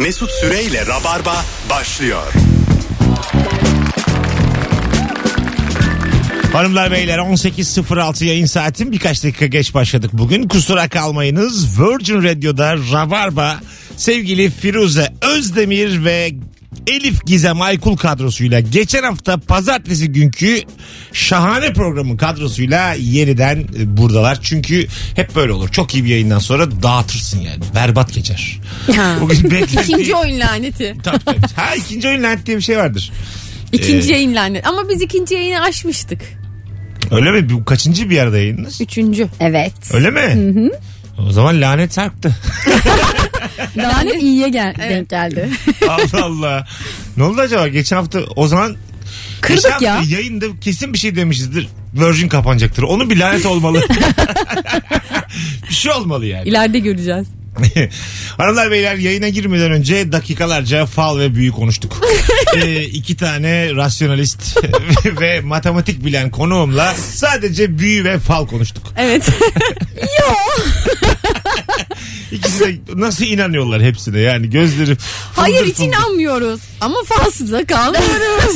Mesut Süreyle Rabarba başlıyor. Hanımlar beyler 18.06 yayın saatim birkaç dakika geç başladık bugün. Kusura kalmayınız. Virgin Radio'da Rabarba sevgili Firuze Özdemir ve Elif Gizem Aykul kadrosuyla geçen hafta pazartesi günkü şahane programın kadrosuyla yeniden e, buradalar. Çünkü hep böyle olur. Çok iyi bir yayından sonra dağıtırsın yani. Berbat geçer. Ha. Bugün beklediği... İkinci oyun laneti. Tabii, tabii. Ha ikinci oyun lanet diye bir şey vardır. İkinci Ee, yayın laneti. Ama biz ikinci yayını aşmıştık. Öyle mi? Bu kaçıncı bir arada yayınınız? Üçüncü. Evet. Öyle mi? O zaman lanet sarktı. Lanet iyiye gel denk geldi. Allah Allah. Ne oldu acaba? Geçen hafta o zaman Kırdık geçen hafta ya. yayında kesin bir şey demişizdir. Virgin kapanacaktır. Onun bir lanet olmalı. bir şey olmalı yani. İleride göreceğiz. Hanımlar beyler yayına girmeden önce dakikalarca fal ve büyü konuştuk. ee, iki tane rasyonalist ve matematik bilen konuğumla sadece büyü ve fal konuştuk. Evet. İkisi de nasıl inanıyorlar hepsine yani gözleri Hayır hiç fıldır. inanmıyoruz. Ama falsıza kalmıyoruz.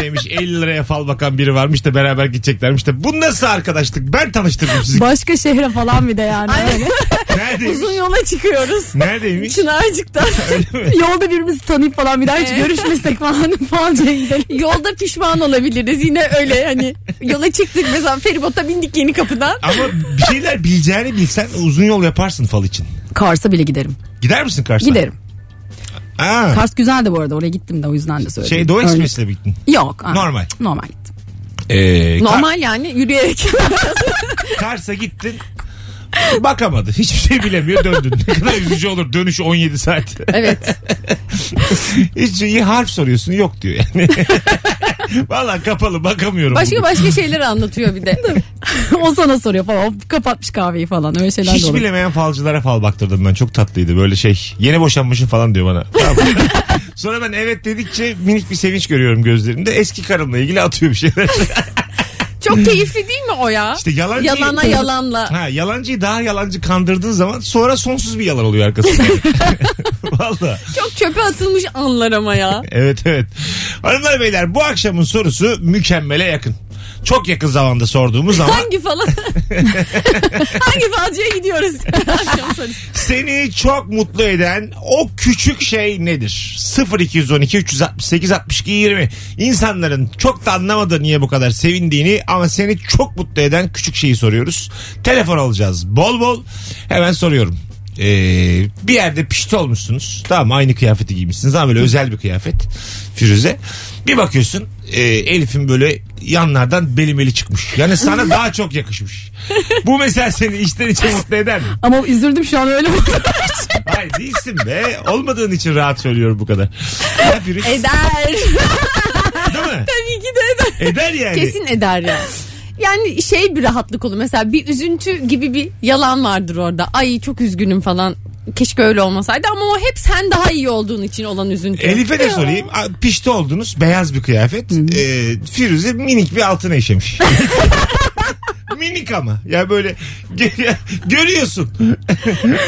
Neymiş 50 liraya fal bakan biri varmış da beraber gideceklermiş de bu nasıl arkadaşlık ben tanıştırdım sizi. Başka şehre falan bir de yani. Aynen. Öyle. Neredeymiş? Uzun yola çıkıyoruz. Neredeymiş? Çınarcık'tan. Yolda birbirimizi tanıyıp falan bir daha hiç Evet. görüşmesek falan falanca gidelim. Yolda pişman olabiliriz. Yine öyle hani yola çıktık mesela feribota bindik yeni kapıdan. Ama bir şeyler bileceğini bilsen uzun yol yaparsın fal için. Kars'a bile giderim. Gider misin Kars'a? Giderim. Aa, Kars güzel de bu arada oraya gittim de o yüzden de söyledim. şey Doğu Örnek- Ekspres'le mi gittin? Yok. ha. Normal. Normal gittim. Ee, Kar- Normal yani yürüyerek. Kars'a gittin. Bakamadı. Hiçbir şey bilemiyor döndün. Ne kadar üzücü olur. Dönüş 17 saat. evet. Hiç iyi harf soruyorsun. Yok diyor yani. Valla kapalı bakamıyorum. Başka bugün. başka şeyler anlatıyor bir de. o sana soruyor falan. O kapatmış kahveyi falan. Öyle şeyler Hiç de olur. bilemeyen falcılara fal baktırdım ben. Çok tatlıydı. Böyle şey. Yeni boşanmışım falan diyor bana. Tamam. Sonra ben evet dedikçe minik bir sevinç görüyorum gözlerinde. Eski karımla ilgili atıyor bir şeyler. Çok keyifli değil mi o ya? İşte yalancı. Yalana yalanla. Ha, yalancıyı daha yalancı kandırdığın zaman sonra sonsuz bir yalan oluyor arkasında. Valla. Çok çöpe atılmış anlar ama ya. Evet evet. Hanımlar beyler bu akşamın sorusu mükemmele yakın. Çok yakın zamanda sorduğumuz ama Hangi falan? Hangi falcıya gidiyoruz? Akşam sorusu. seni çok mutlu eden o küçük şey nedir? 0212 368 62 20. İnsanların çok da anlamadığı niye bu kadar sevindiğini ama seni çok mutlu eden küçük şeyi soruyoruz. Telefon alacağız bol bol. Hemen soruyorum. Ee, bir yerde pişti olmuşsunuz. Tamam mı? aynı kıyafeti giymişsiniz ama böyle özel bir kıyafet. Firuze. Bir bakıyorsun e, Elif'in böyle yanlardan beli meli çıkmış. Yani sana daha çok yakışmış. Bu mesela seni içten içe mutlu eder mi? Ama üzüldüm şu an öyle mi? Hayır değilsin be. Olmadığın için rahat söylüyorum bu kadar. Ya Eder. değil mi? Tabii ki de eder. Eder yani. Kesin eder ya. Yani şey bir rahatlık olur. Mesela bir üzüntü gibi bir yalan vardır orada. Ay çok üzgünüm falan. Keşke öyle olmasaydı ama o hep sen daha iyi olduğun için olan üzüntü. Elif'e de sorayım. Pişti oldunuz. Beyaz bir kıyafet. Ee, Firuze minik bir altına işemiş. minik ama. Ya böyle gö- görüyorsun.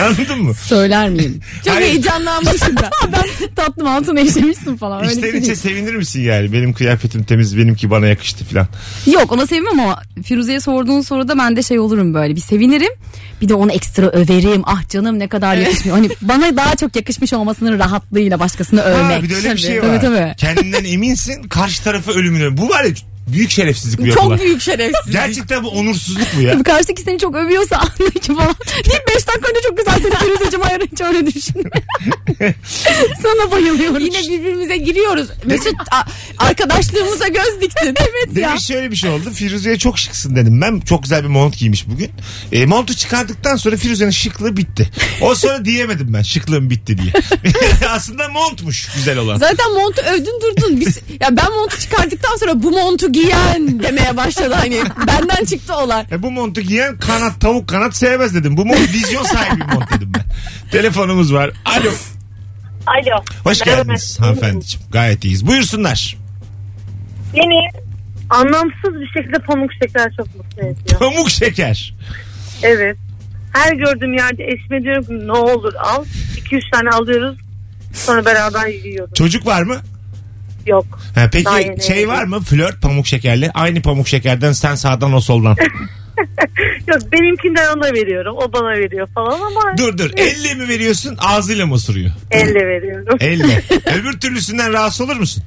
Anladın mı? Söyler miyim? Çok Hayır. heyecanlanmışım ben. ben tatlım altına işemişsin falan. İçten içe sevinir misin yani? Benim kıyafetim temiz benimki bana yakıştı falan. Yok ona sevmem ama Firuze'ye sorduğun soruda ben de şey olurum böyle bir sevinirim. Bir de onu ekstra överim. Ah canım ne kadar yakışmıyor. Hani bana daha çok yakışmış olmasının rahatlığıyla başkasını övmek. Ha, bir de öyle bir şey Tabii, var. tabii. Kendinden eminsin karşı tarafı ölümüne. Bu var ya büyük şerefsizlik bu yapılan. Çok büyük şerefsiz. Gerçekten bu onursuzluk bu ya. Tabii karşıdaki seni çok övüyorsa anlıyor ki falan. Deyip 5 dakika önce çok güzel seni Firuze'cim hayır hiç öyle düşünme. Sana bayılıyorum. Yine birbirimize giriyoruz. Mesut a- arkadaşlığımıza göz diktin. Evet ya. Demin şöyle bir şey oldu. Firuze'ye çok şıksın dedim ben. Çok güzel bir mont giymiş bugün. E, montu çıkardıktan sonra Firuze'nin şıklığı bitti. O sonra diyemedim ben şıklığım bitti diye. Aslında montmuş güzel olan. Zaten montu övdün durdun. Biz, ya ben montu çıkardıktan sonra bu montu giyen demeye başladı hani. Benden çıktı olay. E, bu montu giyen kanat tavuk kanat sevmez dedim. Bu mont vizyon sahibi bir mont dedim ben. Telefonumuz var. Alo. Alo. Hoş Merhaba. geldiniz hanımefendiciğim. Gayet iyiyiz. Buyursunlar. Beni anlamsız bir şekilde pamuk şeker çok mutlu ediyor. Pamuk şeker. Evet. Her gördüğüm yerde eşime diyorum ki ne olur al. 2-3 tane alıyoruz. Sonra beraber yiyorduk. Çocuk var mı? Yok. Ha, Daha peki yeni şey var mı? Flört pamuk şekerli. Aynı pamuk şekerden sen sağdan o soldan. Yok benimkinden ona veriyorum. O bana veriyor falan ama dur dur. Elle mi veriyorsun ağzıyla mı ısırıyor? elle veriyorum. Elle. Öbür türlüsünden rahatsız olur musun?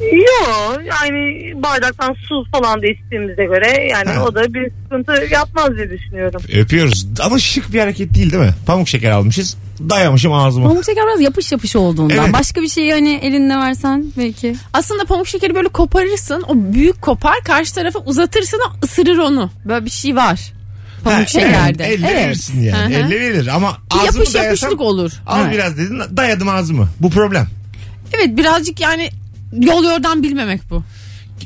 Yok yani bardaktan su falan da içtiğimize göre yani Ha. o da bir sıkıntı yapmaz diye düşünüyorum. Öpüyoruz. Ama şık bir hareket değil değil mi? Pamuk şeker almışız. Dayamışım ağzıma. Pamuk şeker biraz yapış yapış olduğundan. Evet. Başka bir şeyi hani elinle versen belki. Aslında pamuk şekeri böyle koparırsın. O büyük kopar karşı tarafa uzatırsın o ısırır onu. Böyle bir şey var. Pamuk Ha, şekerde. evet, Elle Evet. verirsin yani. Hı hı. Elle verir ama ağzımı yapış dayasam yapışlık olur. al Evet. biraz dedin dayadım ağzımı. Bu problem. Evet birazcık yani yol yordan bilmemek bu.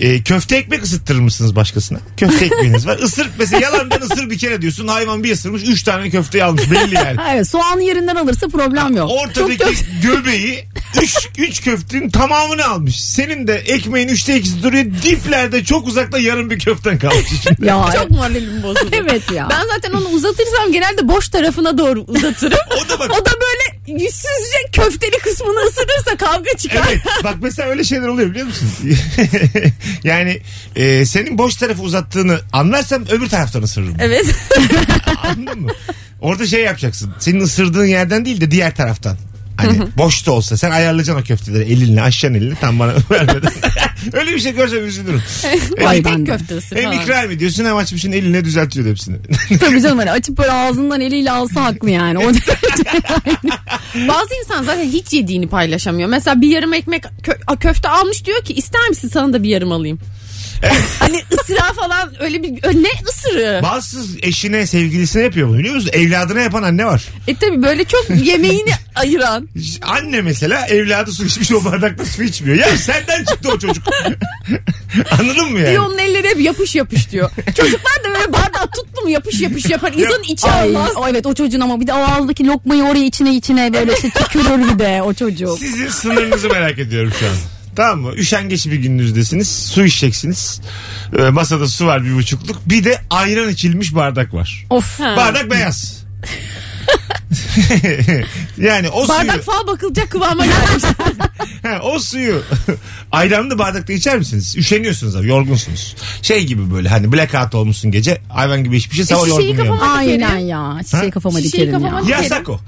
Ee, köfte ekmek ısıttırır mısınız başkasına? Köfte ekmeğiniz var. Isır mesela yalandan ısır bir kere diyorsun. Hayvan bir ısırmış. Üç tane köfteyi almış belli yani. Evet soğanı yerinden alırsa problem yok. Ortadaki göbeği üç, üç köftenin tamamını almış. Senin de ekmeğin üçte ikisi duruyor. Diplerde çok uzakta yarım bir köften kalmış içinde. Ya Çok moralim bozuldu. evet ya. Ben zaten onu uzatırsam genelde boş tarafına doğru uzatırım. O da bak o da böyle yüzsüzce köfteli kısmını ısırırsa kavga çıkar. Evet bak mesela öyle şeyler oluyor biliyor musun? yani e, senin boş tarafı uzattığını anlarsam öbür taraftan ısırırım. Evet. Anladın mı? Orada şey yapacaksın. Senin ısırdığın yerden değil de diğer taraftan. Hani boş da olsa sen ayarlayacaksın o köfteleri elinle aşacaksın elini tam bana vermeden. Öyle bir şey görsem üzülürüm. Ay hem, ben köfte ısır hem falan. ikram ediyorsun hem açmışsın eline düzeltiyor hepsini. Tabii canım hani açıp böyle ağzından eliyle alsa haklı yani. O Bazı insan zaten hiç yediğini paylaşamıyor. Mesela bir yarım ekmek kö- köfte almış diyor ki ister misin sana da bir yarım alayım. Hani ısıra falan öyle bir Ö, ne ısırı? Bazı eşine sevgilisine yapıyor bunu biliyor musun? Evladına yapan anne var. E tabi böyle çok yemeğini ayıran. Anne mesela evladı su içmiş o bardakta su içmiyor. Ya senden çıktı o çocuk. Anladın mı yani? Diyor onun elleri hep yapış yapış diyor. Çocuklar da böyle bardağı tuttu mu yapış yapış yapar. İnsanın içi Ay, almaz. o evet o çocuğun ama bir de o ağızdaki lokmayı oraya içine içine böyle işte tükürür bir de o çocuk. Sizin sınırınızı merak ediyorum şu an. Tamam mı? Üşengeç bir gününüzdesiniz. Su içeceksiniz. Ee, masada su var bir buçukluk. Bir de ayran içilmiş bardak var. Of. Ha. Bardak beyaz. yani o Bardak suyu fal bakılacak kıvama gelmiş. ha, o suyu ayranlı bardakta içer misiniz? Üşeniyorsunuz abi yorgunsunuz. Şey gibi böyle hani blackout olmuşsun gece hayvan gibi hiçbir şey sabah şişeyi yorgun uyanıyorsun. kafama- Aynen ya. Şişeyi kafama dikerim ya. Yasak o.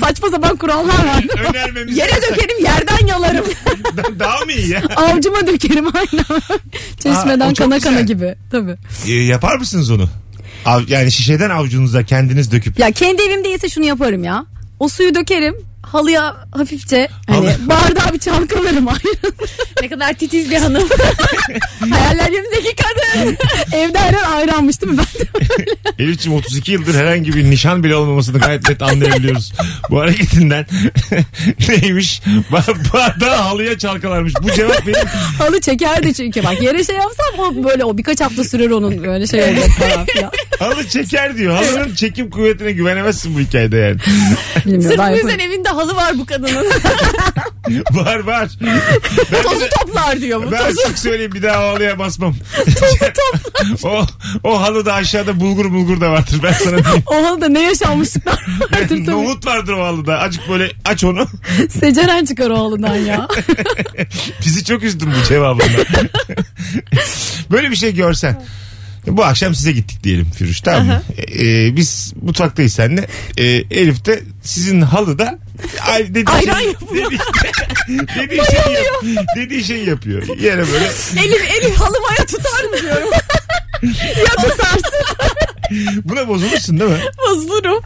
Saçma sapan kurallar var. Önermemiz Yere dökerim yerden yalarım. Daha mı iyi ya? Avcuma dökerim aynen. Aa, Çeşmeden çok kana kana güzel. gibi. Tabii. Ee, yapar mısınız onu? Av, yani şişeden avucunuza kendiniz döküp. Ya kendi evimdeyse şunu yaparım ya. O suyu dökerim. Halıya hafifçe hani Halı- bardağı bir çalkalarım aynen. ne kadar titiz bir hanım. Hayallerimdeki kadın. Evde her ayranmış değil mi? Ben de Elif'ciğim 32 yıldır herhangi bir nişan bile olmamasını gayet net anlayabiliyoruz. Bu hareketinden neymiş? Ba- Bardağı halıya çalkalarmış. Bu cevap benim. halı çekerdi çünkü bak yere şey yapsam o böyle o birkaç hafta sürer onun böyle şey olacak falan filan. Halı çeker diyor. Halının çekim kuvvetine güvenemezsin bu hikayede yani. Bilmiyorum. Sırf ben bu yüzden yaparım. evinde halı var bu kadının. var var. Ben, Tozu de- toplar diyor bu. ben Tozu. açık söyleyeyim bir daha o halıya basmam. o, o halıda aşağıda bulgur bulgur da vardır ben sana diyeyim. O halıda ne yaşanmışlıklar vardır tabii. Nohut vardır o halıda. Acık böyle aç onu. Seceren çıkar o halıdan ya. Bizi çok üzdün bu cevabında. Böyle bir şey görsen. Bu akşam size gittik diyelim Firuş tamam mı? Ee, biz mutfaktayız seninle. Ee, Elif de sizin halıda ay, dediği Ayran şey, yapıyor. Dediği, dediği şeyi yap, dediği şeyi yapıyor. Yere böyle Elif Elif halımaya tutar mı diyorum. ya tutarsın buna bozulursun değil mi? bozulurum.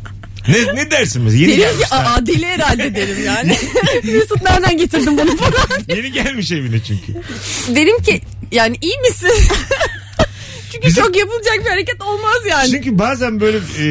Ne, ne dersin mesela? Yeni Derim ki aa deli herhalde derim yani. Mesut nereden getirdin bunu falan. Yeni gelmiş evine çünkü. derim ki yani iyi misin? Çünkü Bizim- çok yapılacak bir hareket olmaz yani. Çünkü bazen böyle e,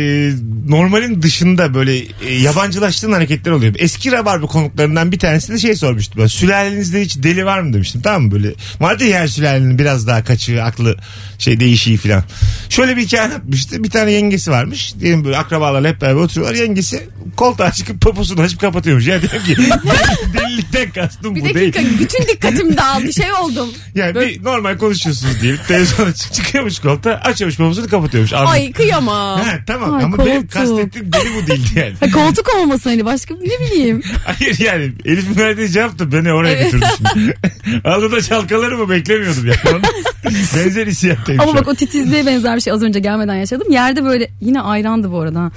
normalin dışında böyle e, yabancılaştığın hareketler oluyor. Eski rabarba konuklarından bir tanesi de şey sormuştu. Böyle, Sülalenizde hiç deli var mı demiştim. Tamam mı böyle? Vardı ya her sülalenin biraz daha kaçığı, aklı şey değişiği falan. Şöyle bir hikaye anlatmıştı. Bir tane yengesi varmış. Diyelim böyle akrabalarla hep beraber oturuyorlar. Yengesi koltuğa çıkıp poposunu açıp kapatıyormuş. Ya diyorum ki delilikten kastım bir bu dakika değil. bütün dikkatim dağıldı şey oldum. Yani Böyle- bir normal konuşuyorsunuz diyelim. Televizyona çık çıkıyormuş koltuğa açılmış babasını kapatıyormuş. Anladın. Ay kıyamam. Ha, tamam Ay, ama benim koltuk. kastettiğim beni bu değildi yani. Ha, koltuk olmasın hani başka ne bileyim. Hayır yani Elif'in verdiği cevap da beni oraya götürdü şimdi. Alıda çalkalarımı beklemiyordum yani. Benzer hissiyattayım Ama bak o titizliğe benzer bir şey az önce gelmeden yaşadım. Yerde böyle yine ayrandı bu arada.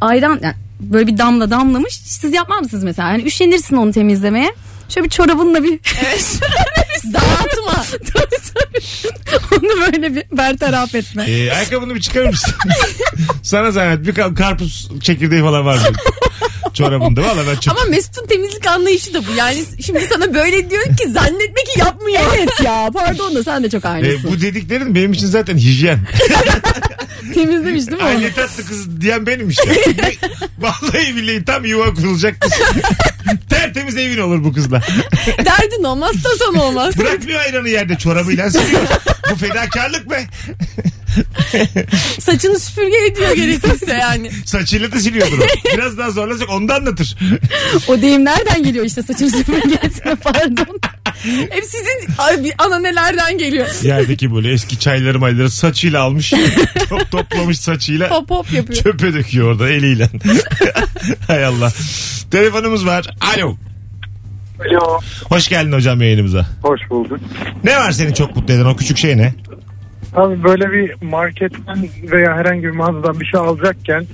Ayran yani böyle bir damla damlamış. Siz yapmaz mısınız mesela? Yani üşenirsin onu temizlemeye. Şöyle bir çorabınla bir Dağıtma. tabii tabii. Onu böyle bir bertaraf etme. Ee, ayakkabını bir çıkarır mısın? Sana zahmet bir ka- karpuz çekirdeği falan var mı? Çorabında valla ben çok... Ama Mesut'un temizlik anlayışı da bu. Yani şimdi sana böyle diyor ki zannetme ki yapmıyor. Evet ya pardon da sen de çok Ee, aynısın. bu dediklerin benim için zaten hijyen. Temizlemiş değil mi Ay onu? ne tatlı kız diyen benim işte. Vallahi billahi tam yuva kurulacak kız. Tertemiz evin olur bu kızla. Derdin olmaz tasan olmaz. Bırakmıyor ayranı yerde çorabıyla siliyor. bu fedakarlık be. Saçını süpürge ediyor gerekirse yani. Saçıyla da siliyordur o. Biraz daha zorlasak onu da anlatır. O deyim nereden geliyor işte saçını süpürge etme pardon. Hep sizin abi, ana nelerden geliyor. Yerdeki böyle eski çayları mayları saçıyla almış. top, toplamış saçıyla. Hop hop yapıyor. Çöpe döküyor orada eliyle. Hay Allah. Telefonumuz var. Alo. Alo. Hoş geldin hocam yayınımıza. Hoş bulduk. Ne var seni çok mutlu eden o küçük şey ne? Abi böyle bir marketten veya herhangi bir mağazadan bir şey alacakken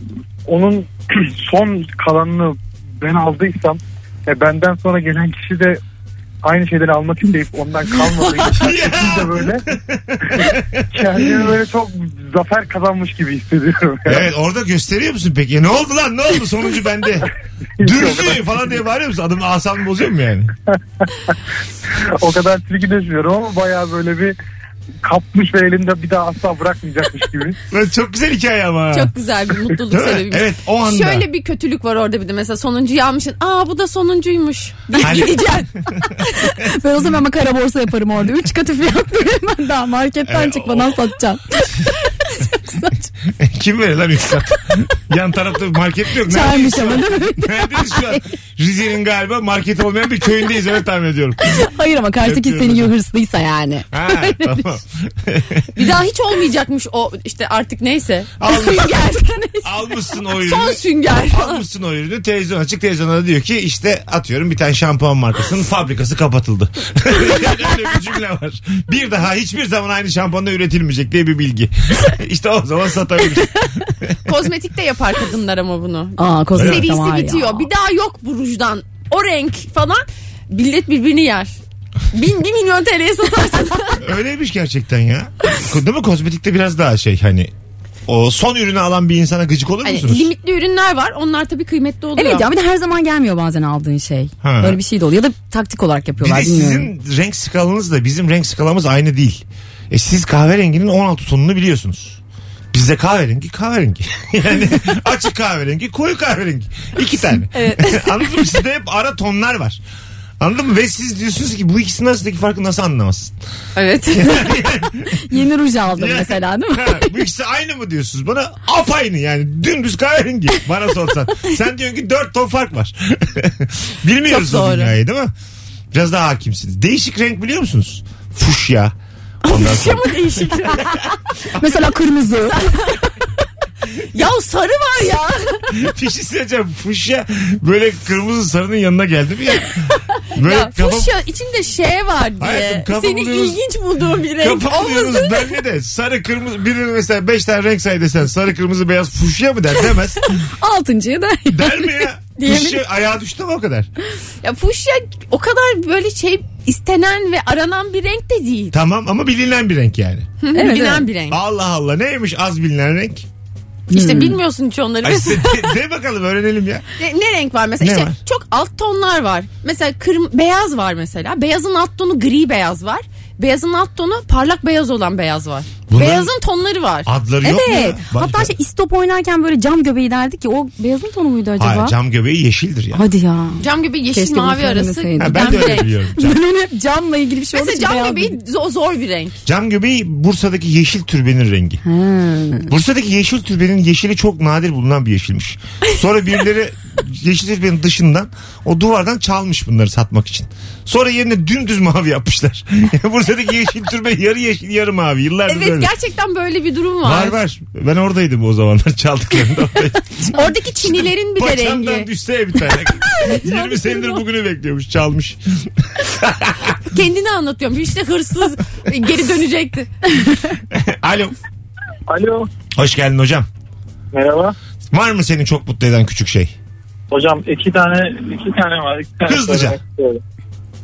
onun son kalanını ben aldıysam ve benden sonra gelen kişi de aynı şeyleri almak isteyip ondan kalmadığı için böyle kendimi böyle çok zafer kazanmış gibi hissediyorum. Yani. Evet orada gösteriyor musun peki? Ya ne oldu lan ne oldu sonuncu bende. Dürzü falan diye bağırıyor musun? Adamın asabını bozuyor mu yani? o kadar çirkinleşmiyorum ama bayağı böyle bir kapmış ve elinde bir daha asla bırakmayacakmış gibi. Lan çok güzel hikaye ama. Çok güzel bir mutluluk Değil mi? sebebi. Evet o anda. Şöyle bir kötülük var orada bir de mesela sonuncuyu almışsın. Aa bu da sonuncuymuş. Deyip Hani- gideceksin. Ben o zaman ama kara borsa yaparım orada. Üç katı fiyat hemen daha marketten çıkmadan satacağım. Kim verir lan üç kat? Yan tarafta market yok. Çaymış Neredeyiz şu ama an? değil mi? Neredeyiz şu an? Rize'nin galiba market olmayan bir köyündeyiz öyle tahmin ediyorum. Hayır ama karşıdaki Yapıyorum senin gibi hırslıysa yani. Ha tamam. Bir daha hiç olmayacakmış o işte artık neyse. Almış. Sünger. Almışsın o ürünü. Son sünger. Almışsın o ürünü televizyon açık televizyona da diyor ki işte atıyorum bir tane şampuan markasının fabrikası kapatıldı. Öyle bir cümle var. Bir daha hiçbir zaman aynı şampuanla üretilmeyecek diye bir bilgi. işte o zaman satabilir. Kozmetikte yapar kadınlar ama bunu. Aa kozmetik de Serisi var bitiyor. ya. Bir daha yok bu rujdan. O renk falan. Millet birbirini yer. Bin, bir milyon TL'ye satarsın. Öyleymiş gerçekten ya. Değil mi kozmetikte biraz daha şey hani o son ürünü alan bir insana gıcık olur hani musunuz? limitli ürünler var. Onlar tabii kıymetli oluyor. Evet ya bir de her zaman gelmiyor bazen aldığın şey. Ha. Böyle bir şey de oluyor. Ya da taktik olarak bir yapıyorlar de bilmiyorum. sizin renk skalanız da bizim renk skalamız aynı değil. E siz kahverenginin 16 tonunu biliyorsunuz. Bizde kahverengi kahverengi. yani açık kahverengi koyu kahverengi. İki tane. Anladın mı? Sizde hep ara tonlar var. Anladın mı? Ve siz diyorsunuz ki bu ikisinin arasındaki farkı nasıl anlamazsın? Evet. Yeni ruj aldım Ya- mesela değil mi? Ha, bu ikisi aynı mı diyorsunuz? Bana apaynı yani. Dümdüz kahverengi bana sorsan. Sen diyorsun ki dört ton fark var. Bilmiyoruz Çok o doğru. dünyayı değil mi? Biraz daha hakimsiniz. Değişik renk biliyor musunuz? Fuşya. Ondan sonra. Ama değişik. mesela kırmızı. ya sarı var ya. bir şey söyleyeceğim. Fuşya böyle kırmızı sarının yanına geldi mi ya? Böyle ya kafa, fuşya içinde şey var diye. Hayatım, Seni ilginç bulduğum bir renk. kafa buluyoruz. Olmasın. Ben ne de sarı kırmızı birinin mesela beş tane renk say desen sarı kırmızı beyaz fuşya mı der demez. Altıncıyı da. Der mi ya? Diyebilir. Fuşya ayağa düştü mü o kadar? Ya fuşya o kadar böyle şey istenen ve aranan bir renk de değil. Tamam ama bilinen bir renk yani. Evet, Bilinen evet. bir renk. Allah Allah neymiş az bilinen renk? İşte bilmiyorsun hiç onları. Ay işte de, de bakalım öğrenelim ya. Ne, ne renk var mesela? Ne işte var? çok alt tonlar var. Mesela kırm beyaz var mesela. Beyazın alt tonu gri beyaz var. Beyazın alt tonu parlak beyaz olan beyaz var. Bunların Beyazın tonları var. Adları yok mu Evet. Hatta şey istop oynarken böyle cam göbeği derdik ki o beyazın tonu muydu acaba? Hayır cam göbeği yeşildir ya. Hadi ya. Cam gibi yeşil Keşke mavi arası. Ha, ben de öyle biliyorum. Cam, Ben hep camla ilgili bir şey Mesela cam beyaz göbeği zor, zor bir renk. cam göbeği Bursa'daki yeşil türbenin rengi. Bursa'daki yeşil türbenin yeşili çok nadir bulunan bir yeşilmiş. Sonra birileri Yeşiltepe'nin dışından o duvardan çalmış bunları satmak için. Sonra yerine dümdüz mavi yapmışlar. Buradaki yeşil türbe yarı yeşil yarı mavi. Yıllardır Evet böyle. gerçekten böyle bir durum var. Var var. Ben oradaydım o zamanlar çaldıklarında. oradaydım. Oradaki çinilerin bir de Paçamdan rengi. düşse bir tane. 20 senedir bugünü bekliyormuş çalmış. Kendini anlatıyorum. İşte hırsız geri dönecekti. Alo. Alo. Hoş geldin hocam. Merhaba. Var mı seni çok mutlu eden küçük şey? Hocam iki tane iki tane var. İki tane Hızlıca.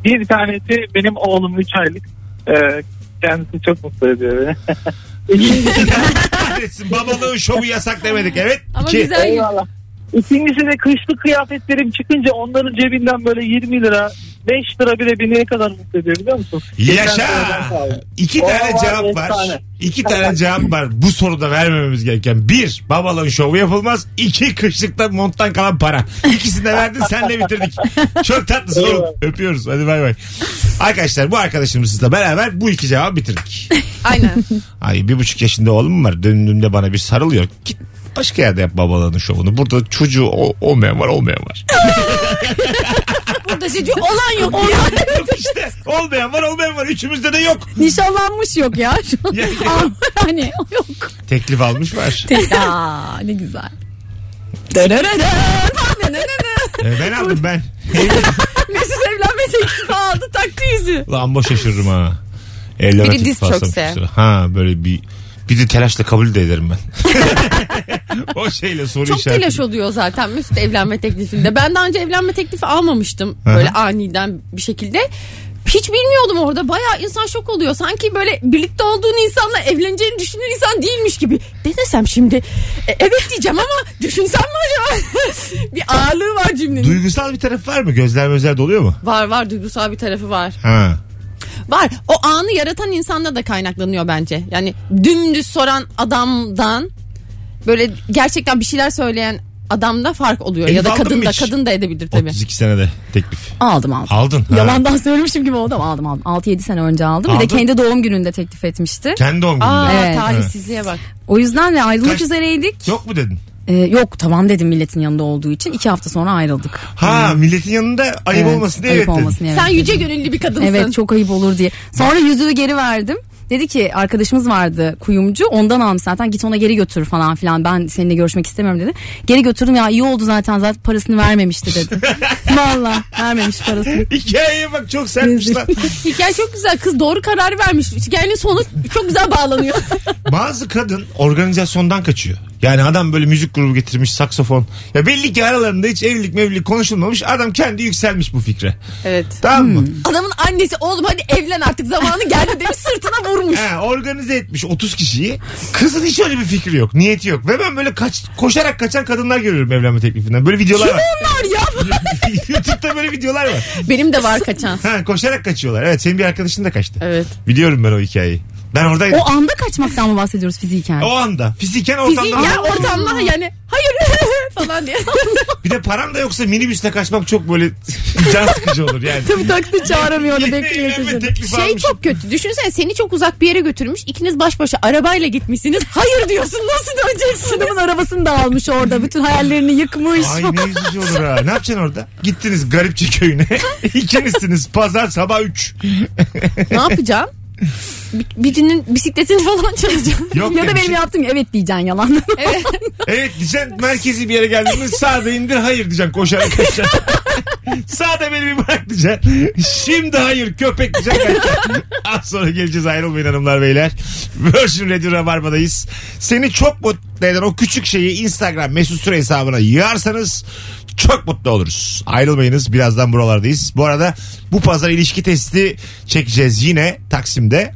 Bir tanesi benim oğlum 3 aylık. Ee, kendisi çok mutlu ediyor beni. Kahretsin babalığın şovu yasak demedik. Evet. Ama İki. güzel. eyvallah. İkincisi de kışlık kıyafetlerim çıkınca onların cebinden böyle 20 lira 5 lira bile beni ne kadar mutlu ediyor biliyor musun? Yaşa. İki O tane var, cevap var. efsane. İki tane cevap var. Bu soruda vermememiz gereken. Bir, babalığın şovu yapılmaz. İki, kışlıkta monttan kalan para. İkisini de verdin senle bitirdik. Çok tatlısın oğlum. Öpüyoruz. Hadi bay bay. Arkadaşlar bu arkadaşımızla beraber bu iki cevabı bitirdik. Aynen. Ay bir buçuk yaşında oğlum var. Döndüğümde bana bir sarılıyor. Git başka yerde yap babalığının şovunu. Burada çocuğu o- olmayan var olmayan var. Burada çocuğu olan yok. ya. Yok işte olmayan var olmayan var. Üçümüzde de yok. Nişanlanmış yok ya. Yani- hani yok. Teklif almış var. Aa, ne güzel. Ee, ben aldım ben. Mesut evlenme teklifi aldı taktı yüzü. Lan boş şaşırırım ha. Evlenme Biri teklifi diz alsam çökse. kusura. Ha böyle bir bir de telaşla kabul de ederim ben. o şeyle soru Çok işareti. telaş oluyor zaten Mesut evlenme teklifinde. Ben daha önce evlenme teklifi almamıştım. Aha. Böyle aniden bir şekilde. Hiç bilmiyordum orada. Bayağı insan şok oluyor. Sanki böyle birlikte olduğun insanla evleneceğini düşünen insan değilmiş gibi. Ne desem şimdi? E, evet diyeceğim ama düşünsem mi acaba? bir ağırlığı var cümlenin. Duygusal bir taraf var mı? Gözler gözler doluyor mu? var var duygusal bir tarafı var. Ha. Var. O anı yaratan insanda da kaynaklanıyor bence. Yani dümdüz soran adamdan böyle gerçekten bir şeyler söyleyen adamda fark oluyor. Elif ya da kadın da kadın da edebilir tabii. 32 senede teklif. Aldım aldım. Aldın. Ha. Yalandan söylemişim gibi oldu ama aldım aldım. 6-7 sene önce aldım. Bir Aldın. de kendi doğum gününde teklif etmişti. Kendi doğum gününde. Aa Evet. talihsizliğe bak. O yüzden de ayrılmak Kaç- üzereydik. Yok mu dedin? Ee, yok tamam dedim milletin yanında olduğu için. iki hafta sonra ayrıldık. Ha milletin yanında ayıp Hmm. Evet, olmasın diye ayıp evet olmasın diye Sen evet yüce gönüllü bir kadınsın. Evet çok ayıp olur diye. Sonra yüzüğü geri verdim. Dedi ki arkadaşımız vardı kuyumcu ondan almış zaten git ona geri götür falan filan ben seninle görüşmek istemiyorum dedi. Geri götürdüm ya iyi oldu zaten zaten parasını vermemişti dedi. Valla vermemiş parasını. Hikayeye bak çok sertmiş lan. Hikaye çok güzel. Kız doğru karar vermiş. Hikayenin sonu çok güzel bağlanıyor. Bazı kadın organizasyondan kaçıyor. Yani adam böyle müzik grubu getirmiş saksofon. Ya belli ki aralarında hiç evlilik mevlilik konuşulmamış. Adam kendi yükselmiş bu fikre. evet. Tamam mı? Adamın annesi oğlum hadi evlen artık zamanı geldi demiş sırtına vurmuş. He, organize etmiş 30 kişiyi. Kızın hiç öyle bir fikri yok. Niyeti yok. Ve ben böyle kaç, koşarak kaçan kadınlar görüyorum evlenme teklifinden. Böyle videolar var. Bunlar ya. YouTube'da böyle videolar var. Benim de var kaçan. Ha, koşarak kaçıyorlar. Evet senin bir arkadaşın da kaçtı. Evet. Biliyorum ben o hikayeyi. Ben oradaydım. O anda kaçmaktan mı bahsediyoruz fiziken? O anda. Fiziken ortamda. Fiziğin ya ortamda yani hayır falan diye. Bir de paran da yoksa minibüsle kaçmak çok böyle can sıkıcı olur yani. Tabii taksi çağıramıyor Yeni bekliyor Şey almış. çok kötü. Düşünsene seni çok uzak bir yere götürmüş. İkiniz baş başa arabayla gitmişsiniz. Hayır diyorsun. Nasıl döneceksin? Adamın arabasını da almış orada. Bütün hayallerini yıkmış. Ay ne üzücü olur ha. Ne yapacaksın orada? Gittiniz Garipçi köyüne. İkinizsiniz. Pazar sabah 3. ne yapacağım? Bir- Birinin bisikletini falan çalacağım. Yok ya da demiş. benim yaptığım evet diyeceksin yalan. Evet. Evet diyeceksin merkezi bir yere geldiğinde sağda indir hayır diyeceksin koşarak kaçacaksın. sağda beni bir bırak diyeceksin. Şimdi hayır köpek diyeceksin. Az sonra geleceğiz ayrılmayın hanımlar beyler. Virgin Radio Rabarba'dayız. Seni çok mutlu eden o küçük şeyi Instagram mesut süre hesabına yığarsanız çok mutlu oluruz. Ayrılmayınız birazdan buralardayız. Bu arada bu pazar ilişki testi çekeceğiz yine Taksim'de.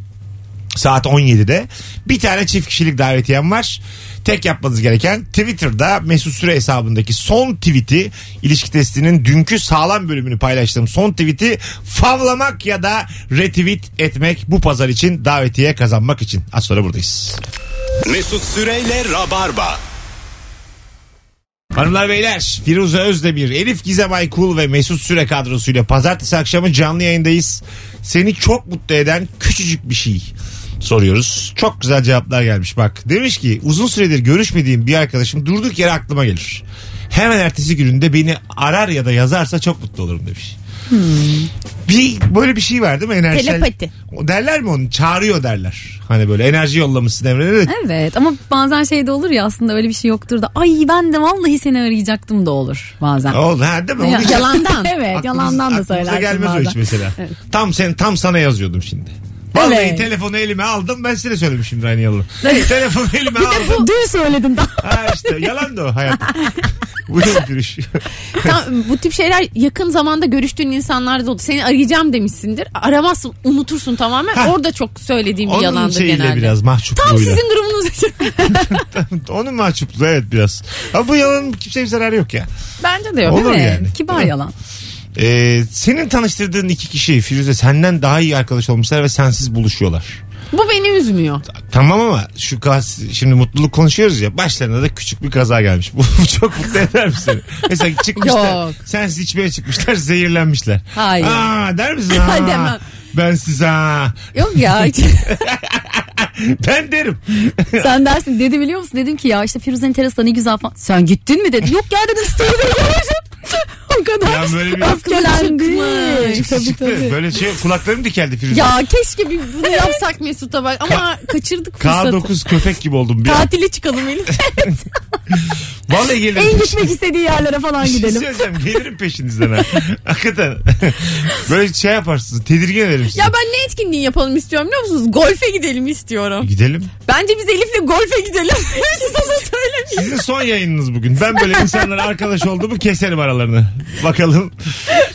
Saat 17'de. Bir tane çift kişilik davetiyem var. Tek yapmanız gereken Twitter'da Mesut Süre hesabındaki son tweet'i ilişki testinin dünkü sağlam bölümünü paylaştığım son tweet'i favlamak ya da retweet etmek bu pazar için davetiye kazanmak için. Az sonra buradayız. Mesut Süreyle Rabarba. Hanımlar beyler Firuze Özdemir, Elif Gizem Aykul ve Mesut Süre kadrosuyla pazartesi akşamı canlı yayındayız. Seni çok mutlu eden küçücük bir şey soruyoruz. Çok güzel cevaplar gelmiş bak. Demiş ki uzun süredir görüşmediğim bir arkadaşım durduk yere aklıma gelir. Hemen ertesi gününde beni arar ya da yazarsa çok mutlu olurum demiş. Bir böyle bir şey var değil mi? Enerji. Telepati. Derler mi onu? Çağırıyor derler. Hani böyle enerji yollamışsın evrene de. Evet ama bazen şey de olur ya aslında öyle bir şey yoktur da ay ben de vallahi seni arayacaktım da olur bazen. Oldu ha değil mi? Ya- Yalandan. evet Aklımız- yalandan da söylersin gelmez o bazen. hiç mesela. Tam sen tam sana yazıyordum şimdi. Vallahi Evet. telefonu elime aldım ben size söylemişim aynı yalanı. telefonu elime aldım. Dün söyledim daha. Ha işte yalan da o hayatım. Bu ne gülüş? Tam, bu tip şeyler yakın zamanda görüştüğün insanlarda da oldu. Seni arayacağım demişsindir. Aramazsın unutursun tamamen. Ha. Orada çok söylediğim bir Onun yalandı şeyiyle genelde. biraz mahcupluğuyla. Tam sizin durumunuz. Onun mahcupluğu evet biraz. Ama bu yalanın kimseye bir zararı yok ya. Bence de yok. Olur Evet, yani. Kibar yalan. Ee, senin tanıştırdığın iki kişi Firuze senden daha iyi arkadaş olmuşlar ve sensiz buluşuyorlar. Bu beni üzmüyor. Tamam ama şu gaz, şimdi mutluluk konuşuyoruz ya başlarına da küçük bir kaza gelmiş. Bu, çok mutlu eder mi seni? Mesela çıkmışlar. Yok. Sensiz içmeye çıkmışlar zehirlenmişler. Hayır. Aa der misin? Aa, Demem. Ben size ha. Yok ya. Ben derim. Sen dersin dedi biliyor musun? Dedim ki ya işte Firuze'nin terası da ne güzel falan. Sen gittin mi dedi. Yok ya dedim story'de görmüşüm. O kadar Ya böyle bir öfkelendi. çıkmış. çıktı çıktı. Böyle şey kulaklarım dikeldi Firuze. ya keşke bir bunu yapsak Mesut'a bak. Ama kaçırdık fırsatı. K9 köpek gibi oldum bir an. Tatile çıkalım Elif. Vallahi gelirim. En gitmek istediği yerlere falan Bir şey gidelim. söyleyeceğim. Gelirim peşinizden ha. Hakikaten. Böyle şey yaparsınız. Tedirgin ederim sizi. ya ben ne etkinliği yapalım istiyorum biliyor musunuz? Golfe gidelim istiyorum. Gidelim. Bence biz Elif'le golfe gidelim. Siz ona söylemeyin. Sizin son yayınınız bugün. Ben böyle insanlara arkadaş olduğumu keserim aralarını. Bakalım.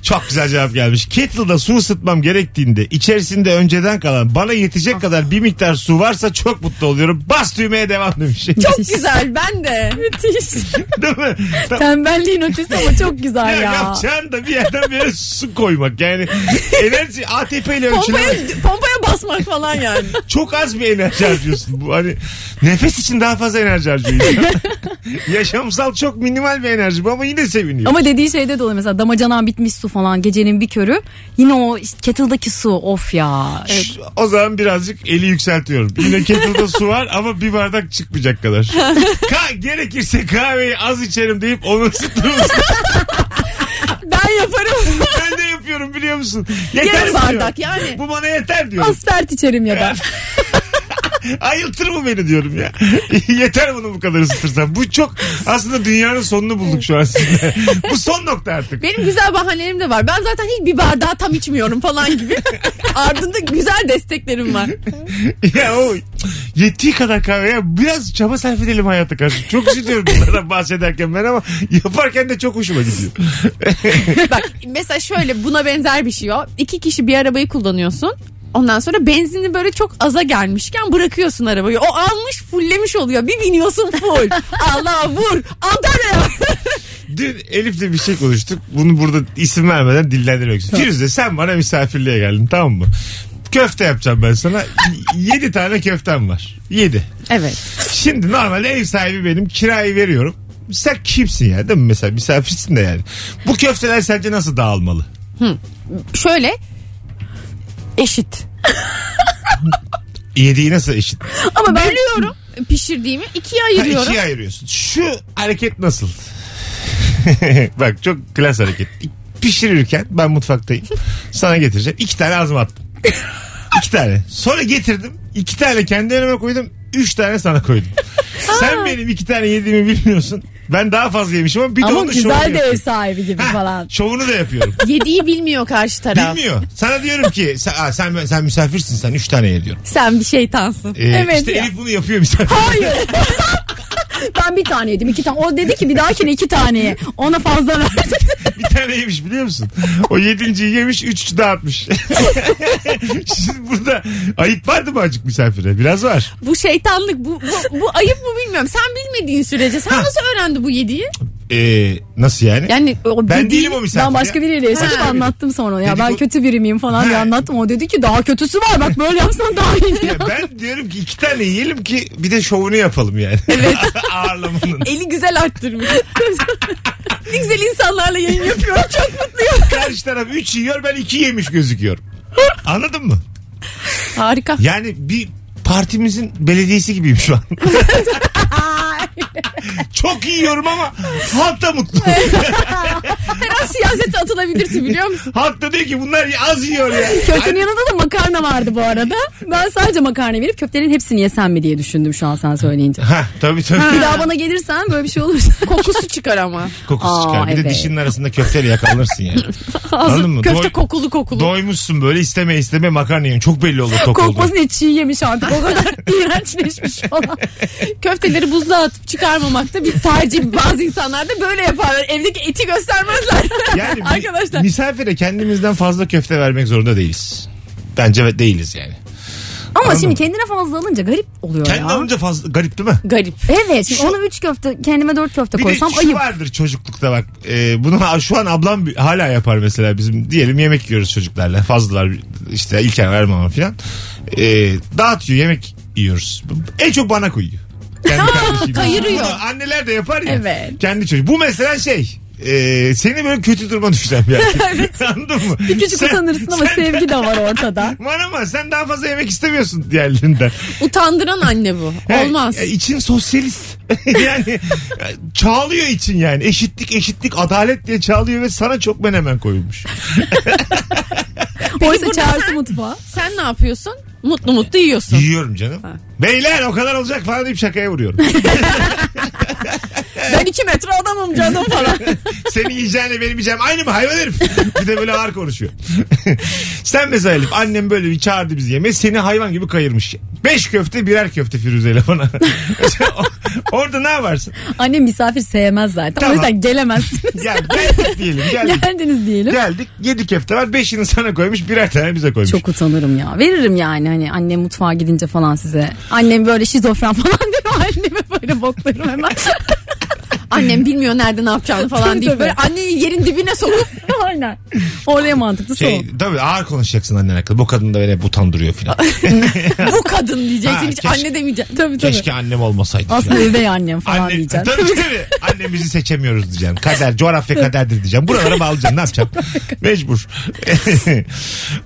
Çok güzel cevap gelmiş. Kettle'da su ısıtmam gerektiğinde içerisinde önceden kalan bana yetecek kadar bir miktar su varsa çok mutlu oluyorum. Bas düğmeye devam demiş. Çok güzel ben de. Müthiş. Değil mi? Tam- Tembelliğin ötesi ama çok güzel Ya, ya. yapacağın da bir yerden bir yere su koymak. Yani enerji ATP ile Pompaya, ölçülemez. pompaya basmak falan yani. Çok az bir enerji harcıyorsun. Bu hani nefes için daha fazla enerji harcıyor. Yaşamsal çok minimal bir enerji bu ama yine seviniyor. Ama dediği şeyde de oluyor mesela damacanan bitmiş su falan gecenin bir körü. Yine o işte kettle'daki su of ya. Şş, O zaman birazcık eli yükseltiyorum. Yine kettle'da su var ama bir bardak çıkmayacak kadar. Ka gerekirse kahveyi az içerim deyip onu ısıtır mısın? Ben yaparım. ben de yapıyorum biliyor musun? Yeter Yarım diyor. bardak yani. Bu bana yeter diyorum. Aspert içerim ya da. Ayıltır mı beni diyorum ya. Yeter bunu bu kadar ısıtırsam. Bu çok aslında dünyanın sonunu bulduk şu an sizinle. bu son nokta artık. Benim güzel bahanelerim de var. Ben zaten hiç bir bardağı tam içmiyorum falan gibi. Ardında güzel desteklerim var. ya o yettiği kadar kahveye biraz çaba sarf edelim hayata karşı. Çok üzülüyorum bunlardan bahsederken ben ama yaparken de çok hoşuma gidiyor. Bak mesela şöyle buna benzer bir şey o. İki kişi bir arabayı kullanıyorsun. Ondan sonra benzini böyle çok aza gelmişken bırakıyorsun arabayı. O almış fullemiş oluyor. Bir biniyorsun full. Allah vur. Antalya'ya. Dün Elif'le bir şey konuştuk. Bunu burada isim vermeden dillendirmek istiyorum. Firuze sen bana misafirliğe geldin tamam mı? Köfte yapacağım ben sana. Yedi tane köftem var. Yedi. evet. Şimdi normalde ev sahibi benim kirayı veriyorum. Sen kimsin ya değil mi mesela misafirsin de yani. Bu köfteler sence nasıl dağılmalı? Şöyle eşit. Yediği nasıl eşit? Ama ben bölüyorum pişirdiğimi ikiye Ha, ayırıyorum. ikiye ayırıyorsun. Şu hareket nasıl? Bak çok klas hareket. Pişirirken ben mutfaktayım. Sana getireceğim. İki tane ağzıma attım. İki tane. Sonra getirdim. İki tane kendi önüme koydum. Üç tane sana koydum. Sen benim iki tane yediğimi bilmiyorsun. Ben daha fazla yemişim ama bir de Ama onun güzel şovunu de ev yapıyorum. sahibi gibi Ha, falan. Şovunu da yapıyorum. Yediği bilmiyor karşı taraf. Bilmiyor. Sana diyorum ki sen, aa, sen, sen misafirsin sen üç tane ye diyorum. Sen bir şeytansın. Ee, Evet işte ya. Elif bunu yapıyor misafir. Hayır. ben bir tane yedim iki tane. O dedi ki bir dahakine iki tane ye. Ona fazla ver. bir tane yemiş biliyor musun? O yedinciyi yemiş üç dağıtmış. Şimdi burada ayıp vardı mı acık misafire? Biraz var. Bu şeytanlık bu, bu, bu ayıp mı bilmiyorum. Sen bilmediğin sürece sen nasıl öğrendi bu yediği? Ee, nasıl yani? Yani o ben dediğin- değilim o misafir Ben başka ya. biriyle yaşadım Ha. anlattım sonra. Ya ben Dedikodu- kötü biri miyim falan diye anlattım. O dedi ki daha kötüsü var bak böyle yapsan daha iyi. Ya ben diyorum ki iki tane yiyelim ki bir de şovunu yapalım yani. Evet. Ağırlamanın. Eli güzel arttırmış. ne güzel insanlarla yayın yapıyorum. Çok mutluyum. Karşı taraf üç yiyor ben iki yemiş gözüküyorum. Anladın mı? Harika. Yani bir partimizin belediyesi gibiyim şu an. Çok yiyorum ama halk da mutlu. Her an siyasete atılabilirsin biliyor musun? halk da diyor ki bunlar az yiyor ya. Köftenin yanında da makarna vardı bu arada. Ben sadece makarna verip köftelerin hepsini yesem mi diye düşündüm şu an sen söyleyince. Ha tabii tabii. Bir daha bana gelirsen böyle bir şey olursa. Kokusu çıkar ama. Kokusu Aa, çıkar. Bir de evet. dişinin arasında köfteyle yakalanırsın yani. Anladın mı? köfte Doy- kokulu kokulu. Doymuşsun böyle isteme isteme makarna yiyorsun. Çok belli olur tok olduğu. Kokmasın diye çiğ yemiş artık o kadar iğrençleşmiş falan. Köfteleri buzluğa atıp çıkarmamak da bir tercih. Bazı insanlar da böyle yaparlar. Evdeki eti göstermezler. Yani Arkadaşlar. misafire kendimizden fazla köfte vermek zorunda değiliz. Bence değiliz yani. Ama Anladım. şimdi kendine fazla alınca garip oluyor Kendi ya. alınca fazla garip değil mi? Garip. Evet şimdi ona 3 köfte kendime 4 köfte Bir koysam de şu ayıp. vardır çocuklukta bak. E, bunu şu an ablam bi- hala yapar mesela bizim. Diyelim yemek yiyoruz çocuklarla. Fazlalar işte İlker vermem filan. E, dağıtıyor yemek yiyoruz. En çok bana koyuyor. Kendi kardeşim. kayırıyor. Bunu anneler de yapar ya. Evet. Kendi çocuk. Bu mesela şey. e, seni böyle kötü duruma düşeceğim yani. Anladın mı? Bir küçük Sen- utanırsın ama sen- sevgi de var ortada. Var ama sen daha fazla yemek istemiyorsun diğerlerinden. Utandıran anne bu. Olmaz. e, için sosyalist. yani çağlıyor için yani. Eşitlik eşitlik adalet diye çağlıyor ve sana çok menemen koyulmuş. Oysa çağrısı mutfağa. Sen ne yapıyorsun? Mutlu mutlu yiyorsun. Yiyorum canım. Beyler o kadar olacak falan deyip şakaya vuruyorum. Ben iki metre adamım canım falan. Seni yiyeceğine benim yiyeceğim aynı mı hayvan herif? Bir de böyle ağır konuşuyor. Sen mesela Elif annem böyle bir çağırdı bizi yemeğe seni hayvan gibi kayırmış. Beş köfte birer köfte Firuze'yle bana. Orada ne yaparsın? Annem misafir sevmez zaten. Tamam. O yüzden gelemezsiniz. Ya geldik diyelim geldik. Geldiniz diyelim. Geldik yedi köfte var beşini sana koymuş birer tane bize koymuş. Çok utanırım ya. Veririm yani hani annem mutfağa gidince falan size. Annem böyle şizofren falan diyor. Anneme böyle boklarım hemen. Annem bilmiyor nerede ne yapacağını falan deyip böyle anneyi yerin dibine sokup Aynen. Oraya mantıklı Şey, son. tabii ağır konuşacaksın annen hakkında. Bu kadın da beni hep utandırıyor filan. bu kadın diyeceksin. Ha, Hiç keşke- anne demeyeceksin. Tabii tabii. Keşke annem olmasaydı. Aslında filan. üvey annem falan Anne, diyeceğim. tabii tabii. Annemizi seçemiyoruz diyeceksin. Kader, coğrafya kaderdir diyeceğim. Buralara bağlayacaksın. Ne yapacaksın? Mecbur.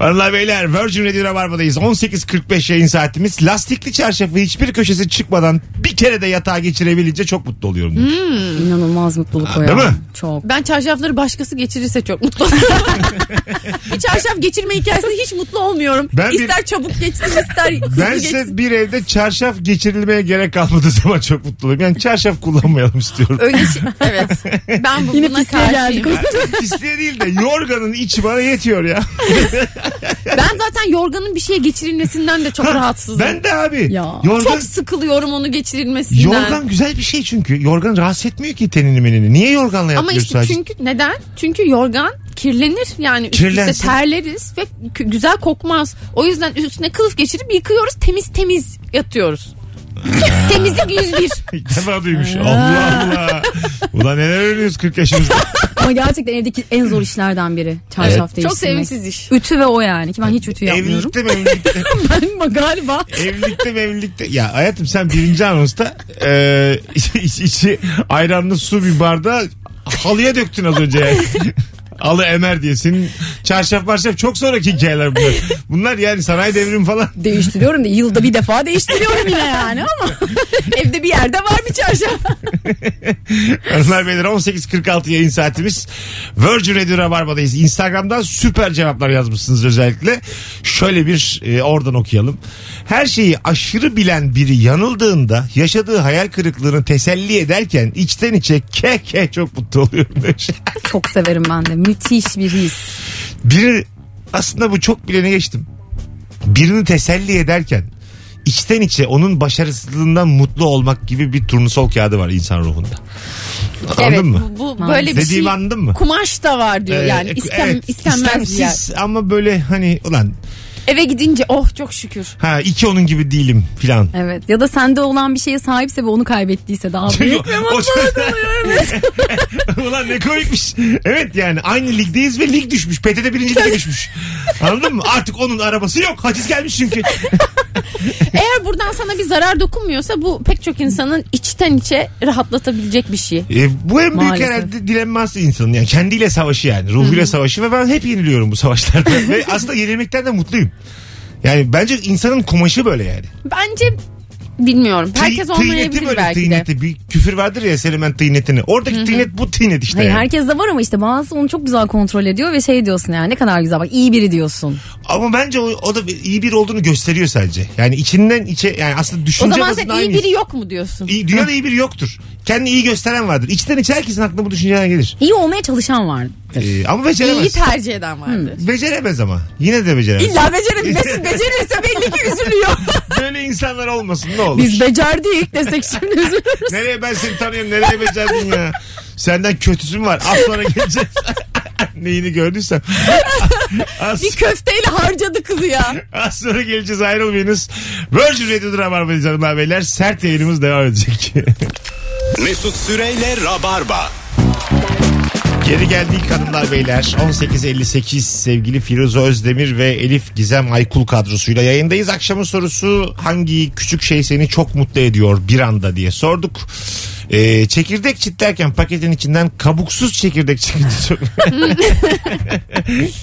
Vallahi beyler Virgin Radio Rabarba'dayız. 18.45 yayın saatimiz. Lastikli çarşafı hiçbir köşesi çıkmadan bir kere de yatağa geçirebilince çok mutlu oluyorum. demiş. İnanılmaz mutluluk Ha, o ya. değil mi? Çok. Ben çarşafları başkası geçirirse çok mutlu bir çarşaf geçirme hikayesinde hiç mutlu olmuyorum. Ben bir- ister çabuk geçsin ister hızlı Ben geçsin. bir evde çarşaf geçirilmeye gerek kalmadığı zaman çok mutlu oluyorum. Yani çarşaf kullanmayalım istiyorum. Öyle şey, evet. Ben bu, Yine buna karşıyım. Pisliğe değil de yorganın içi bana yetiyor ya. Ben zaten yorganın bir şeye geçirilmesinden de çok rahatsızım. Ben de abi. Ya. Yorgan, Çok sıkılıyorum onu geçirilmesinden. yorgan güzel bir şey çünkü. Yorgan rahatsız etmiyor ki tenini menini. Niye yorganla Ama yapıyoruz işte sadece? çünkü neden? Çünkü yorgan kirlenir yani Kirlensin. terleriz ve güzel kokmaz. O yüzden üstüne kılıf geçirip yıkıyoruz temiz temiz yatıyoruz. Temizlik 101. İlk defa duymuş. Allah Allah. Ulan neler öğreniyoruz 40 yaşımızda. Ama gerçekten evdeki en zor işlerden biri. Çarşaf Evet. değiştirmek. Çok sevimsiz iş. Ütü ve o yani ki ben hiç ütü yapmıyorum. evlilikte mi evlilikte? ben galiba. evlilikte mi evlilikte? Ya hayatım sen birinci anonsta e, içi, içi ayranlı su bir bardağı halıya döktün az önce yani. Alı emer diye. Senin çarşaf marşaf çok sonraki hikayeler bunlar. Bunlar yani sanayi devrimi falan. Değiştiriyorum da yılda bir defa değiştiriyorum yine yani ama. Evde bir yerde var bir çarşaf. Hanımlar beyler 18.46 yayın saatimiz. Virgin Radio Rabarba'dayız. Instagram'dan süper cevaplar yazmışsınız özellikle. Şöyle bir e, oradan okuyalım. Her şeyi aşırı bilen biri yanıldığında yaşadığı hayal kırıklığını teselli ederken içten içe ke ke çok mutlu oluyorum demiş. Çok severim ben de. Müthiş bir his. Biri aslında bu çok bilene geçtim. Birini teselli ederken içten içe onun başarısızlığından mutlu olmak gibi bir turnusol kağıdı var insan ruhunda. Anladın evet mı? bu, bu böyle bir şey. Dediğimi anladın mı? Kumaş da var diyor Ee, yani istem, evet, istenmez istemsiz ama böyle hani ulan Eve gidince oh çok şükür. ha iki onun gibi değilim filan. Evet. Ya da sende olan bir şeye sahipse ve onu kaybettiyse daha büyük ve mutlu O- Ulan ne komikmiş. Evet yani aynı ligdeyiz ve lig düşmüş. PTT birinci lige düşmüş. Anladın mı? Artık onun arabası yok. Haciz gelmiş çünkü. Eğer buradan sana bir zarar dokunmuyorsa bu pek çok insanın içten içe rahatlatabilecek bir şey. E, bu en büyük Maalesef. herhalde dilenmesi insanın. Yani kendiyle savaşı yani. Ruhuyla savaşı ve ben hep yeniliyorum bu savaşlarda. ve aslında yenilmekten de mutluyum. Yani bence insanın kumaşı böyle yani. Bence Bilmiyorum. Herkes Tı- olmayabilir böyle belki de. tıyneti. Bir küfür vardır ya Selimen tıynetini. Oradaki tıynet bu tıynet işte. Hayır yani. herkes de var ama işte bazısı onu çok güzel kontrol ediyor ve şey diyorsun yani ne kadar güzel bak iyi biri diyorsun. Ama bence o, o da bir- iyi biri olduğunu gösteriyor sadece. Yani içinden içe yani aslında O düşünce zaman bazında sen iyi aynıyız. biri yok mu diyorsun? İyi, dünyada iyi biri yoktur. Kendini iyi gösteren vardır. İçten içe herkesin aklına bu düşünceler gelir. İyi olmaya çalışan var. Ee, ama beceremez. İyi tercih eden vardır. Beceremez ama. Yine de beceremez. İlla becerebilmesin. Becerirse belli ki üzülüyor. Böyle insanlar olmasın ne olur. Biz becerdik desek şimdi üzülürüz. Nereye ben seni tanıyorum nereye becerdin ya. Senden kötüsü mü var? Az sonra geleceğiz. Neyini gördüysem. Az, Bir köfteyle harcadı kızı ya. az sonra geleceğiz ayrılmayınız. Virgin Radio'da Rabarba'dayız hanımlar beyler. Sert yayınımız devam edecek. Mesut Süreyle Rabarba. Geri geldik hanımlar beyler. 18.58 sevgili Firuze Özdemir ve Elif Gizem Aykul kadrosuyla yayındayız. Akşamın sorusu hangi küçük şey seni çok mutlu ediyor bir anda diye sorduk. Ee, çekirdek çitlerken paketin içinden kabuksuz çekirdek çıkınca çok...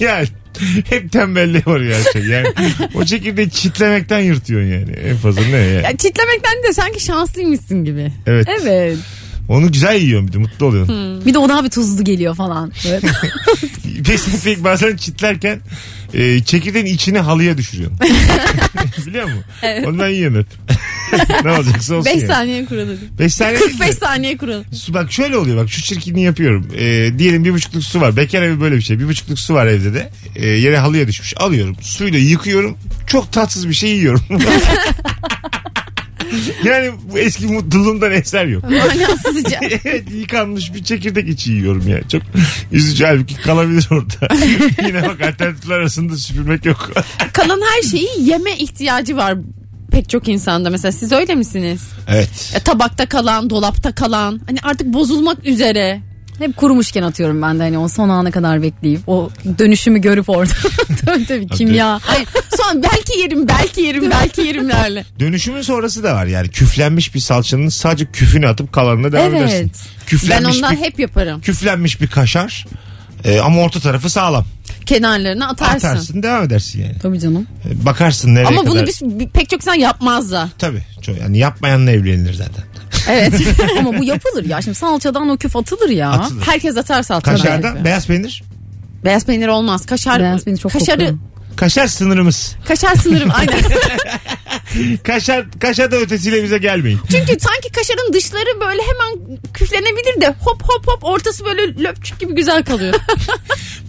yani hep tembelliğe varıyor her şey. Yani o çekirdeği çitlemekten yırtıyorsun yani. En fazla ne yani. ya. Çitlemekten de sanki şanslıymışsın gibi. Evet. Evet. Onu güzel yiyorsun bir de mutlu oluyorsun. Bir de o daha bir tuzlu geliyor falan. Evet. Peki bazen çitlerken e, çekirdeğin içine halıya düşürüyorsun. Biliyor musun? Onu ben yiyorum hep. ne olacaksa olsun 5 yani. saniye kuralı. 5 saniye. 45 saniye kuralı. Su, bak şöyle oluyor bak şu çirkinliği yapıyorum. E, diyelim bir buçukluk su var. Bekar evi böyle bir şey. Bir buçukluk su var evde de. E, yere halıya düşmüş. Alıyorum. Suyla yıkıyorum. Çok tatsız bir şey yiyorum. Yani bu eski mutluluğumdan eser yok. Manasızca. evet yıkanmış bir çekirdek içi yiyorum ya. Çok üzücü halbuki kalabilir orada. Yine bak alternatifler arasında süpürmek yok. Kalan her şeyi yeme ihtiyacı var pek çok insanda. Mesela siz öyle misiniz? evet. E, tabakta kalan, dolapta kalan. Hani artık bozulmak üzere. Hep kurumuşken atıyorum ben de hani o son ana kadar bekleyip o dönüşümü görüp orada. tabii tabii kimya. Hayır, son belki yerim, belki yerim, belki yerimlerle. Dönüşümün sonrası da var yani. Küflenmiş bir salçanın sadece küfünü atıp kalanına devam Evet. edersin. Ben Küflenmiş ondan bir, hep yaparım. küflenmiş bir kaşar. e, ama orta tarafı sağlam. Kenarlarına atarsın. Atarsın devam edersin yani. Tabii canım. E, Bakarsın nereye Ama kadar. bunu biz bi- pek çok insan yapmaz da. Tabii. Yani yapmayanla evlenilir zaten. Evet. Ama bu yapılır ya. Şimdi salçadan o küf atılır ya. Atılır. Herkes atar salça. Kaşardan belki. beyaz peynir. Beyaz peynir olmaz. Kaşar. Beyaz peynir çok kaşarı, kokuyor. Kaşar sınırımız. kaşar sınırım aynen. Kaşar, kaşar da ötesiyle bize gelmeyin. Çünkü sanki kaşarın dışları böyle hemen küflenebilir de hop hop hop ortası böyle löpçük gibi güzel kalıyor.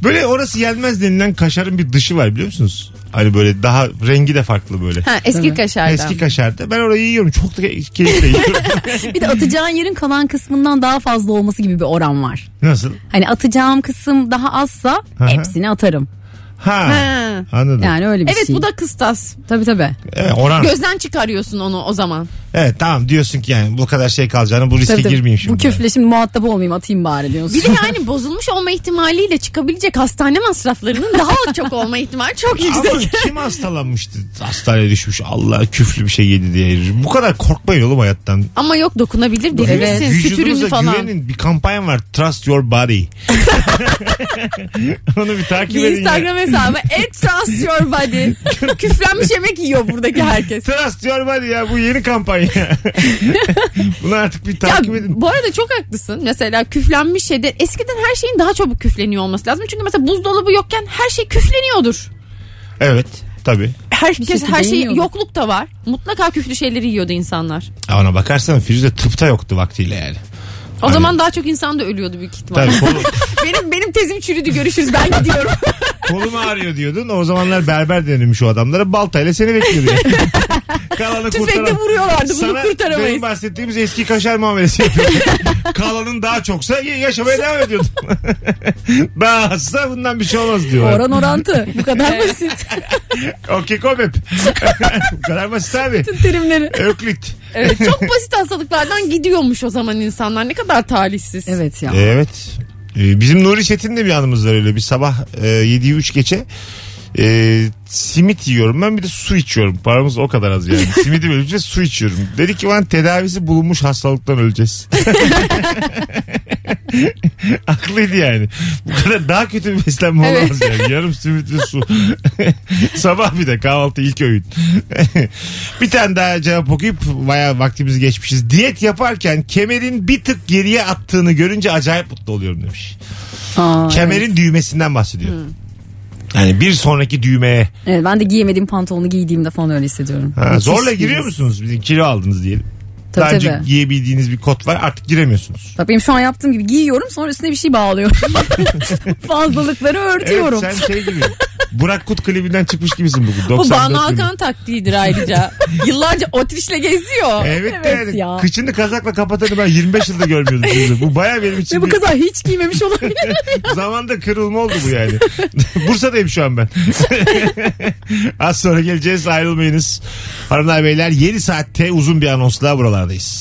Böyle orası yenmez denilen kaşarın bir dışı var biliyor musunuz? Hani böyle daha rengi de farklı böyle. Ha, eski kaşardan. Eski kaşarda. Ben orayı yiyorum. Çok da keyifle yiyorum. Bir de atacağın yerin kalan kısmından daha fazla olması gibi bir oran var. Nasıl? Hani atacağım kısım daha azsa hı. hepsini atarım. Ha. Ha. Anladım. Yani öyle bir Evet şey. bu da kıstas. Tabii tabii. Evet, oran. Gözden çıkarıyorsun onu o zaman. Evet tamam diyorsun ki yani bu kadar şey kalacağını bu riske tabii, tabii. girmeyeyim şimdi. Bu küfle şimdi muhatap olmayayım atayım bari diyorsun. Bir de yani bozulmuş olma ihtimaliyle çıkabilecek hastane masraflarının daha çok olma ihtimali çok Ama yüksek. kim hastalanmıştı? Hastaneye düşmüş. Allah küflü bir şey yedi diye. Bu kadar korkmayın oğlum hayattan. Ama yok dokunabilir deli Evet. misin? Vücudunuza falan. güvenin. Bir kampanya var. Trust your body. Onu bir takip Bir edin. ya. Instagram hesabı et trust your body. Küflenmiş yemek yiyor buradaki herkes. Trust your body ya. Bu yeni kampanya. Bunu artık bir Ya takip edin. bu arada çok haklısın. Mesela küflenmiş şeyde eskiden her şeyin daha çabuk küfleniyor olması lazım. Çünkü mesela buzdolabı yokken her şey küfleniyordur. Evet. Tabii. Herkes her şey yokluk da var. Mutlaka küflü şeyleri yiyordu insanlar. Ona bakarsan Firuze tıpta yoktu vaktiyle yani. O zaman daha çok insan da ölüyordu büyük ihtimalle. Tabii kolu, benim benim tezim çürüdü görüşürüz ben gidiyorum. kolum ağrıyor diyordun. O zamanlar berber denilmiş o adamlara. Baltayla seni bekliyordu. Kalanı Tüfekle kurtaran- vuruyorlardı bunu Sana kurtaramayız. benim bahsettiğimiz eski kaşar muamelesi yapıyordu. Kalanın daha çoksa yaşamaya devam ediyordun. daha azsa bundan bir şey olmaz diyorlar. Oran orantı. Bu kadar basit. Okey komep. Bu kadar basit abi. Terimleri. Öklit. Evet, çok basit hastalıklardan gidiyormuş o zaman insanlar. Ne kadar talihsiz. Evet ya. Evet. Ee, bizim Nuri Çetin'de bir anımız var öyle. Bir sabah e, 7'yi 3 geçe e, simit yiyorum ben bir de su içiyorum. Paramız o kadar az yani. Simidi bölünce su içiyorum. Dedi ki ben tedavisi bulunmuş hastalıktan öleceğiz. Haklıydı yani. Bu kadar daha kötü bir beslenme Evet. olamaz yani. Yarım simit ve su. Sabah bir de kahvaltı ilk öğün. bir tane daha cevap okuyup bayağı vaktimizi geçmişiz. Diyet yaparken kemerin bir tık geriye attığını görünce acayip mutlu oluyorum demiş. Aa, Kemerin düğmesinden bahsediyor. Yani bir sonraki düğmeye. Evet, ben de giyemediğim pantolonu giydiğimde falan öyle hissediyorum. Ha, zorla giriyor musunuz? Bizim kilo aldınız diyelim. Tabii, Daha önce tabii. giyebildiğiniz bir kot var artık giremiyorsunuz. Bak benim şu an yaptığım gibi giyiyorum sonra üstüne bir şey bağlıyorum. Fazlalıkları örtüyorum. Evet sen şey gibi. Burak Kut klibinden çıkmış gibisin bugün. Bu 94 Banu yılında. Hakan taktiğidir ayrıca. Yıllarca otrişle geziyor. Evet, de Evet yani ya. kıçını kazakla kapatanı ben 25 yılda görmüyordum. şimdi. Bu baya benim için Ve bu bir kaza hiç giymemiş olabilir. zamanda kırılma oldu bu yani. Bursa'dayım şu an ben. Az sonra geleceğiz ayrılmayınız. Hanımlar beyler 7 saatte uzun bir anonsla buralardayız.